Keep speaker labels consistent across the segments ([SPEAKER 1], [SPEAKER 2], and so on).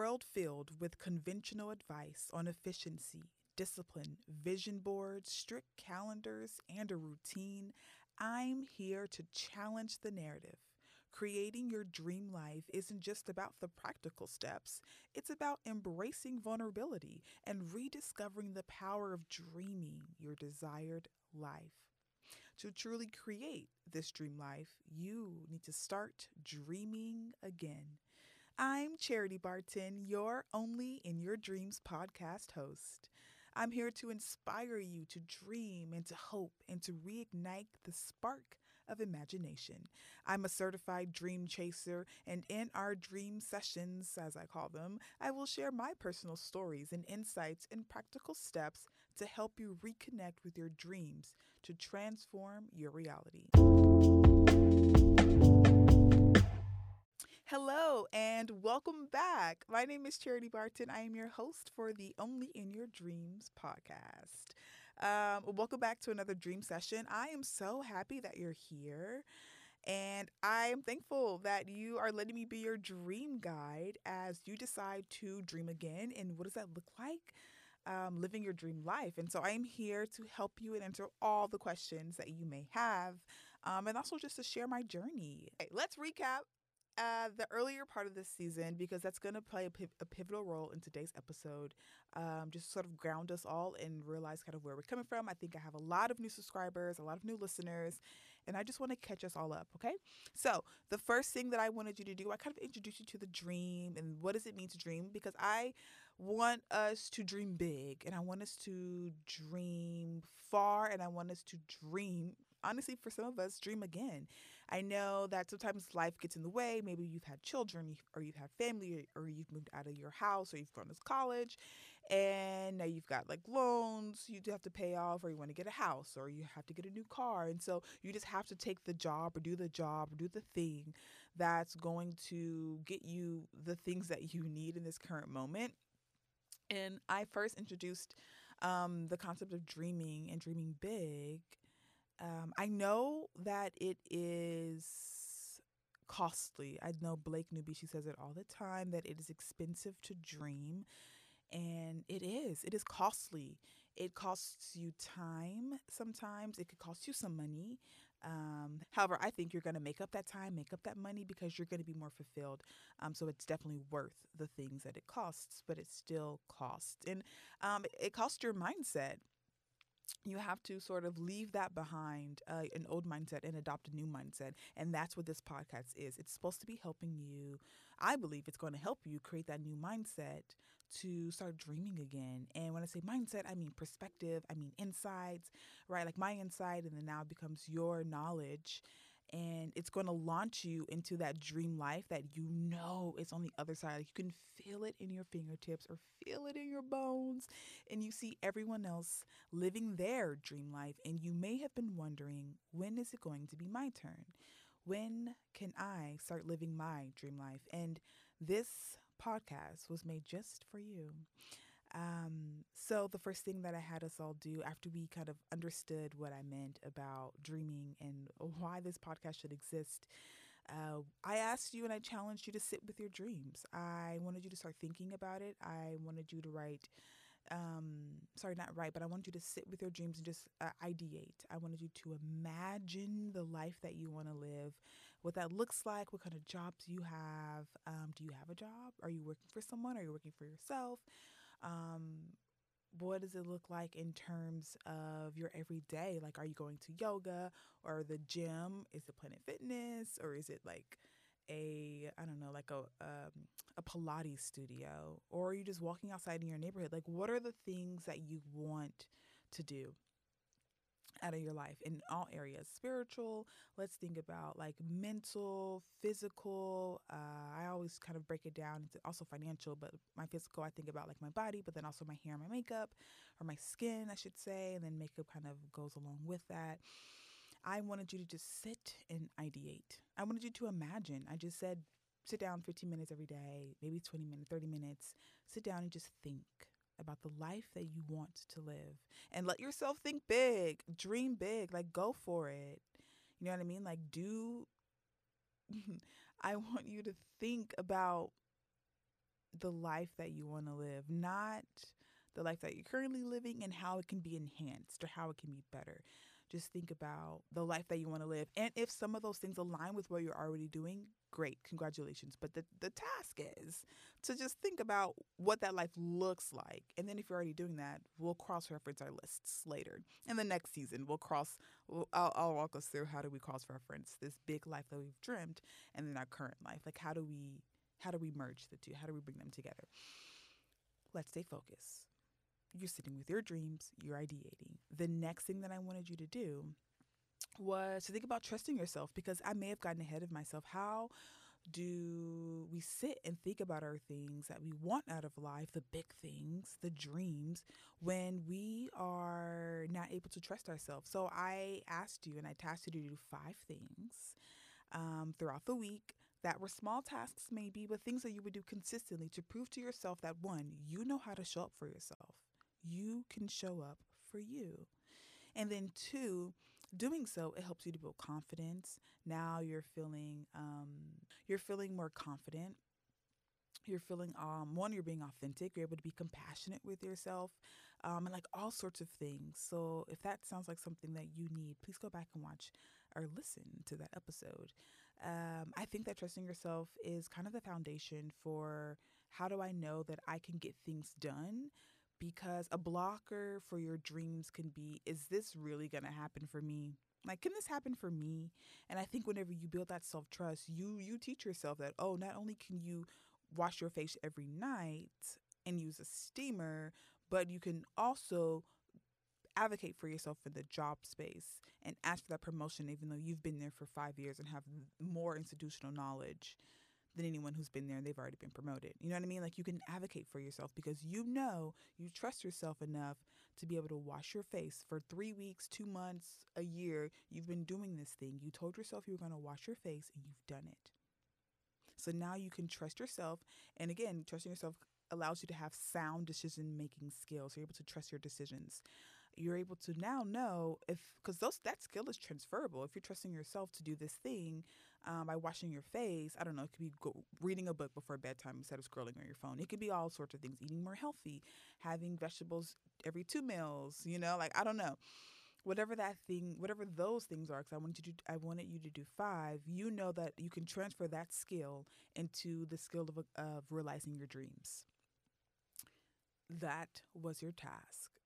[SPEAKER 1] world filled with conventional advice on efficiency, discipline, vision boards, strict calendars, and a routine, I'm here to challenge the narrative. Creating your dream life isn't just about the practical steps, it's about embracing vulnerability and rediscovering the power of dreaming your desired life. To truly create this dream life, you need to start dreaming again. I'm Charity Barton, your Only in Your Dreams podcast host. I'm here to inspire you to dream and to hope and to reignite the spark of imagination. I'm a certified dream chaser, and in our dream sessions, as I call them, I will share my personal stories and insights and practical steps to help you reconnect with your dreams to transform your reality. And welcome back. My name is Charity Barton. I am your host for the Only in Your Dreams podcast. Um, welcome back to another dream session. I am so happy that you're here. And I am thankful that you are letting me be your dream guide as you decide to dream again. And what does that look like? Um, living your dream life. And so I am here to help you and answer all the questions that you may have, um, and also just to share my journey. Okay, let's recap uh, the earlier part of this season because that's going to play a, piv- a, pivotal role in today's episode. Um, just sort of ground us all and realize kind of where we're coming from. I think I have a lot of new subscribers, a lot of new listeners, and I just want to catch us all up. Okay. So, the first thing that I wanted you to do, I kind of introduced you to the dream and what does it mean to dream because I want us to dream big and I want us to dream far and I want us to dream honestly, for some of us, dream again. I know that sometimes life gets in the way. Maybe you've had children or you've had family or you've moved out of your house or you've gone to college and now you've got like loans you have to pay off or you want to get a house or you have to get a new car. And so you just have to take the job or do the job or do the thing that's going to get you the things that you need in this current moment. And I first introduced um, the concept of dreaming and dreaming big um, I know that it is costly. I know Blake Newby, she says it all the time that it is expensive to dream. And it is. It is costly. It costs you time sometimes. It could cost you some money. Um, however, I think you're going to make up that time, make up that money because you're going to be more fulfilled. Um, so it's definitely worth the things that it costs, but it still costs. And um, it costs your mindset you have to sort of leave that behind, uh, an old mindset, and adopt a new mindset. And that's what this podcast is. It's supposed to be helping you. I believe it's going to help you create that new mindset to start dreaming again. And when I say mindset, I mean perspective, I mean insights, right? Like my insight, and then now becomes your knowledge and it's going to launch you into that dream life that you know is on the other side. You can feel it in your fingertips or feel it in your bones, and you see everyone else living their dream life, and you may have been wondering, when is it going to be my turn? When can I start living my dream life? And this podcast was made just for you. Um, so the first thing that I had us all do after we kind of understood what I meant about dreaming and why this podcast should exist, uh, I asked you and I challenged you to sit with your dreams. I wanted you to start thinking about it. I wanted you to write, um, sorry, not write, but I wanted you to sit with your dreams and just uh, ideate. I wanted you to imagine the life that you want to live, what that looks like, what kind of jobs you have. Um, do you have a job? Are you working for someone? Are you working for yourself? Um, what does it look like in terms of your everyday? Like, are you going to yoga or the gym? Is it Planet Fitness or is it like a I don't know, like a um, a Pilates studio, or are you just walking outside in your neighborhood? Like, what are the things that you want to do? Out of your life in all areas spiritual let's think about like mental physical uh, i always kind of break it down also financial but my physical i think about like my body but then also my hair my makeup or my skin i should say and then makeup kind of goes along with that. I wanted you to just sit and ideate. I wanted you to imagine. I just said sit down 15 minutes every day maybe 20 minutes 30 minutes. Sit down and just think about the life that you want to live and let yourself think big, dream big, like go for it. You know what I mean? Like do I want you to think about the life that you want to live, not the life that you're currently living and how it can be enhanced or how it can be better. Just think about the life that you want to live. And if some of those things align with what you're already doing, great, congratulations. But the, the task is to just think about what that life looks like. And then if you're already doing that, we'll cross reference our lists later. In the next season, we'll cross, I'll, I'll walk us through how do we cross reference this big life that we've dreamed and then our current life. Like, how do we, how do we merge the two? How do we bring them together? Let's stay focused you're sitting with your dreams, you're ideating. The next thing that I wanted you to do was to think about trusting yourself because I may have gotten ahead of myself. How do we sit and think about our things that we want out of life, the big things, the dreams, when we are not able to trust ourselves? So I asked you and I tasked you to do five things um, throughout the week that were small tasks, maybe, but things that you would do consistently to prove to yourself that one, you know how to show up for yourself you can show up for you. And then, two, doing so it helps you to build confidence. Now you're feeling um, you're feeling more confident. You're feeling um, one you're being authentic you're able to be compassionate with yourself um, and like all sorts of things. So if that sounds like something that you need please go back and watch or listen to that episode. Um, i think that trusting yourself is kind of the foundation for how do i know that i can get things done because a blocker for your dreams can be is this really going to happen for me? Like can this happen for me? And i think whenever you build that self-trust you you teach yourself that oh not only can you wash your face every night and use a steamer but you can also advocate for yourself in the job space and ask for that promotion even though you've been there for 5 years and have more institutional knowledge than anyone who's been there and they've already been promoted. You know what I mean? Like you can advocate for yourself because you know you trust yourself enough to be able to wash your face for three weeks, two months, a year. You've been doing this thing. You told yourself you were going to wash your face and you've done it. So now you can trust yourself. And again, trusting yourself allows you to have sound decision making skills. You're able to trust your decisions you're able to now know if because those that skill is transferable if you're trusting yourself to do this thing um, by washing your face. I don't know it could be go, reading a book before bedtime instead of scrolling on your phone. It could be all sorts of things eating more healthy having vegetables every two meals you know like i don't know. Whatever that thing whatever those things are because i wanted you to i wanted you to do five you know that you can transfer that skill into the skill of, of realizing your dreams. That was your task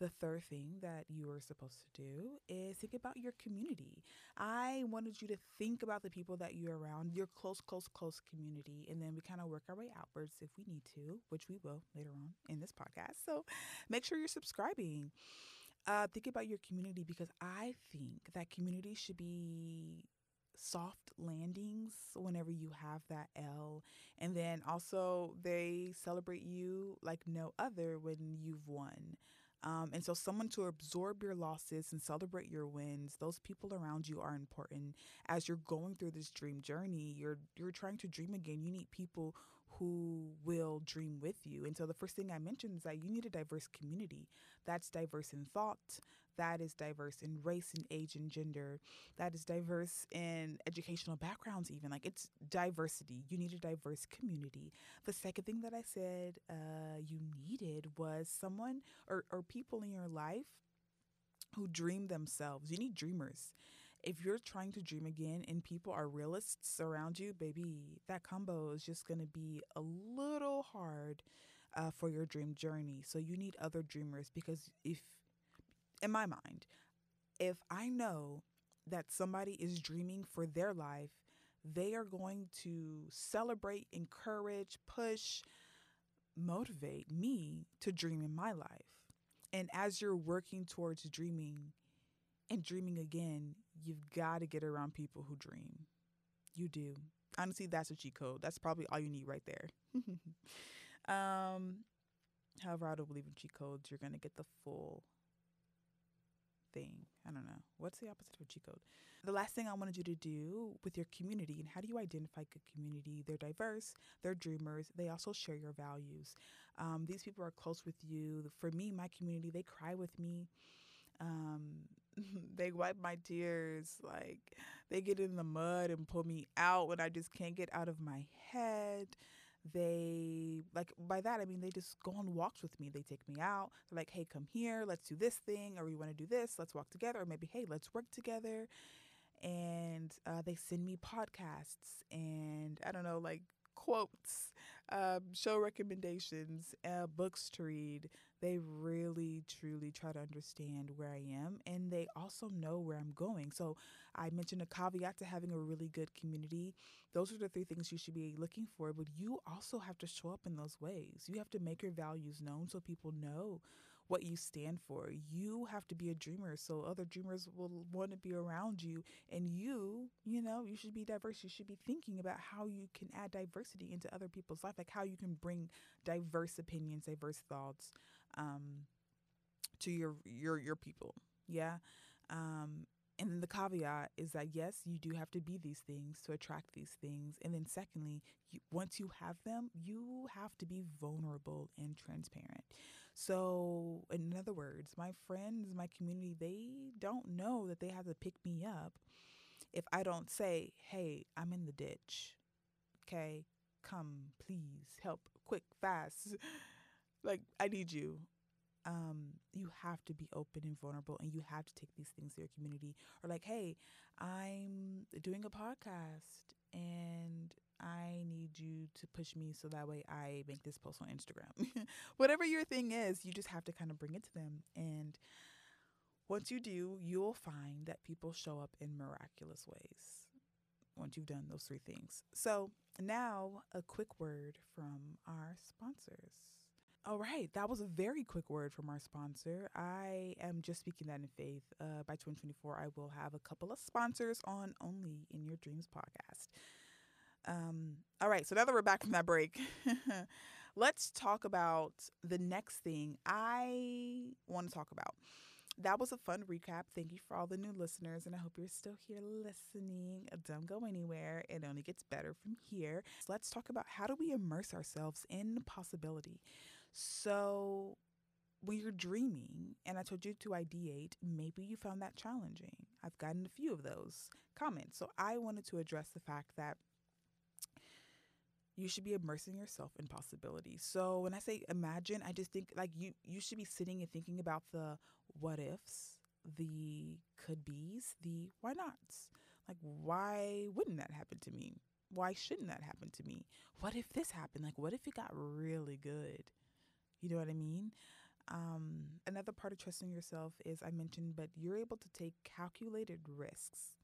[SPEAKER 1] the third thing that you are supposed to do is think about your community. I wanted you to think about the people that you're around, your close, close, close community, and then we kind of work our way outwards if we need to, which we will later on in this podcast. So make sure you're subscribing. Uh, think about your community because I think that community should be soft landings whenever you have that L. And then also, they celebrate you like no other when you've won. Um, and so, someone to absorb your losses and celebrate your wins. Those people around you are important as you're going through this dream journey. You're you're trying to dream again. You need people who will dream with you. And so the first thing I mentioned is that you need a diverse community that's diverse in thought, that is diverse in race and age and gender, that is diverse in educational backgrounds, even. Like it's diversity. You need a diverse community. The second thing that I said uh, you needed was someone or, or people in your life who dream themselves. You need dreamers if you're trying to dream again and people are realists around you, baby, that combo is just going to be a little hard uh, for your dream journey. So you need other dreamers because if, in my mind, if I know that somebody is dreaming for their life, they are going to celebrate, encourage, push, motivate me to dream in my life. And as you're working towards dreaming and dreaming again, you've got to get around people who dream. You do. Honestly, that's a cheat code. That's probably all you need right there. um, however, I don't believe in cheat codes. You're going to get the full thing. I don't know. What's the opposite of a cheat code? The last thing I wanted you to do with your community and how do you identify good community? They're diverse, they're dreamers, they also share your values. Um, these people are close with you. For me, my community, they cry with me. Um, they wipe my tears. Like they get in the mud and pull me out when I just can't get out of my head. They like by that I mean they just go on walks with me. They take me out. They're like, "Hey, come here. Let's do this thing, or we want to do this. Let's walk together, or maybe, hey, let's work together." And uh, they send me podcasts and I don't know, like quotes, um, show recommendations, uh, books to read. They really, truly try to understand where I am, and they also know where I'm going. So I mentioned a caveat to having a really good community. Those are the three things you should be looking for, but you also have to show up in those ways. You have to make your values known so people know what you stand for. You have to be a dreamer so other dreamers will want to be around you. And you, you should be diverse. You should be thinking about how you can add diversity into other people's life, like how you can bring diverse opinions, diverse thoughts um, to your your your people. Yeah. Um, and then the caveat is that yes, you do have to be these things to attract these things. And then secondly, you, once you have them, you have to be vulnerable and transparent. So, in other words, my friends, my community, they don't know that they have to pick me up if I don't say, hey, I'm in the ditch. Okay, come, please, help, quick, fast. like, I need you. Um, you have to be open and vulnerable and you have to take these things to your community. Or, like, hey, I'm doing a podcast and I need you to push me so that way I make this post on Instagram. Whatever your thing is, you just have to kind of bring it to them. And once you do, you'll find that people show up in miraculous ways once you've done those three things. So, now a quick word from our sponsors. All right, that was a very quick word from our sponsor. I am just speaking that in faith. Uh, by 2024, I will have a couple of sponsors on Only in Your Dreams podcast. Um, all right, so now that we're back from that break, let's talk about the next thing I want to talk about. That was a fun recap. Thank you for all the new listeners, and I hope you're still here listening. Don't go anywhere. It only gets better from here. So let's talk about how do we immerse ourselves in possibility. So, when you're dreaming, and I told you to ideate, maybe you found that challenging. I've gotten a few of those comments. So, I wanted to address the fact that you should be immersing yourself in possibilities. So when I say imagine, I just think like you you should be sitting and thinking about the what ifs, the could be's, the why nots. Like why wouldn't that happen to me? Why shouldn't that happen to me? What if this happened? Like what if it got really good? You know what I mean? Um, another part of trusting yourself is I mentioned, but you're able to take calculated risks.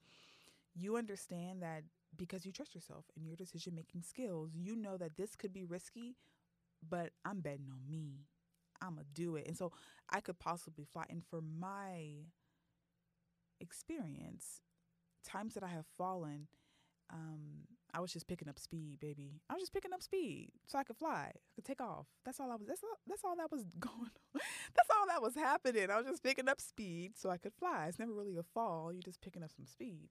[SPEAKER 1] You understand that because you trust yourself and your decision making skills. You know that this could be risky, but I'm betting on me. I'm going to do it. And so I could possibly fly. And for my experience, times that I have fallen, um, I was just picking up speed, baby. I was just picking up speed so I could fly, I could take off. That's all I was. That's all. That's all that was going. on. that's all that was happening. I was just picking up speed so I could fly. It's never really a fall. You're just picking up some speed.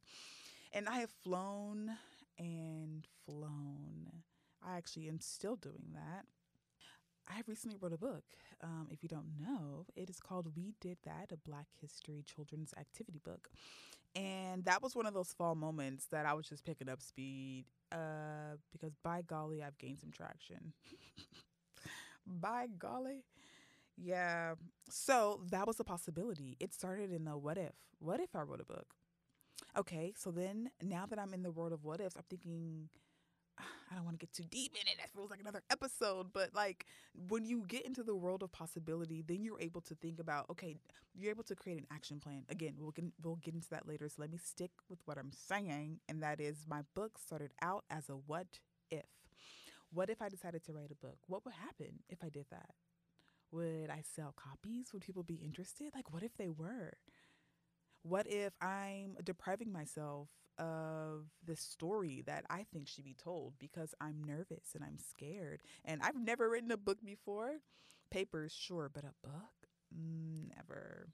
[SPEAKER 1] And I have flown and flown. I actually am still doing that. I recently wrote a book. Um, if you don't know, it is called We Did That, a Black History Children's Activity Book. And that was one of those fall moments that I was just picking up speed uh, because by golly, I've gained some traction. by golly. Yeah. So that was a possibility. It started in a what if. What if I wrote a book? Okay, so then now that I'm in the world of what ifs, I'm thinking, ah, I don't want to get too deep in it. That feels like another episode. But like when you get into the world of possibility, then you're able to think about, okay, you're able to create an action plan. Again, we'll get, we'll get into that later. So let me stick with what I'm saying. And that is my book started out as a what if. What if I decided to write a book? What would happen if I did that? Would I sell copies? Would people be interested? Like, what if they were? What if I'm depriving myself of the story that I think should be told because I'm nervous and I'm scared? And I've never written a book before. Papers, sure, but a book? Mm, never.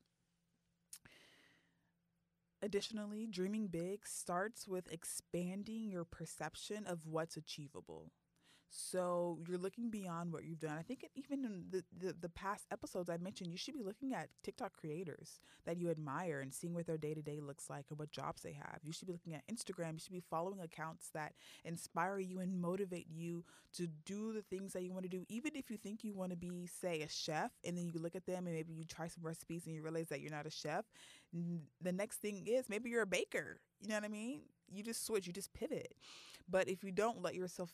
[SPEAKER 1] Additionally, dreaming big starts with expanding your perception of what's achievable. So you're looking beyond what you've done. I think even in the, the, the past episodes I mentioned, you should be looking at TikTok creators that you admire and seeing what their day to day looks like and what jobs they have. You should be looking at Instagram. You should be following accounts that inspire you and motivate you to do the things that you want to do. Even if you think you want to be, say, a chef, and then you look at them and maybe you try some recipes and you realize that you're not a chef. The next thing is maybe you're a baker. You know what I mean? You just switch, you just pivot. But if you don't let yourself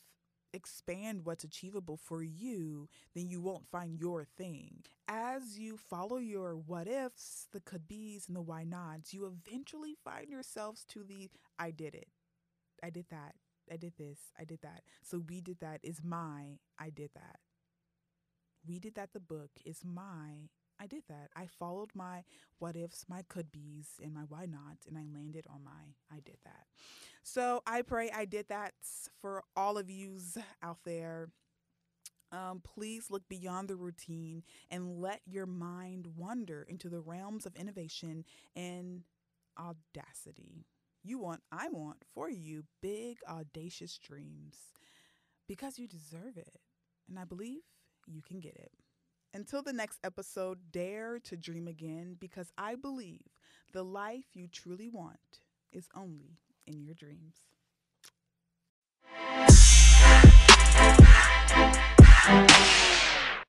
[SPEAKER 1] expand what's achievable for you, then you won't find your thing. As you follow your what ifs, the could be's, and the why nots, you eventually find yourselves to the I did it. I did that. I did this. I did that. So we did that is my I did that. We did that the book is my I did that. I followed my what ifs, my could be's, and my why nots, and I landed on my I did that. So I pray I did that for all of yous out there. Um, please look beyond the routine and let your mind wander into the realms of innovation and audacity. You want, I want for you big, audacious dreams because you deserve it. And I believe you can get it. Until the next episode, dare to dream again because I believe the life you truly want is only in your dreams.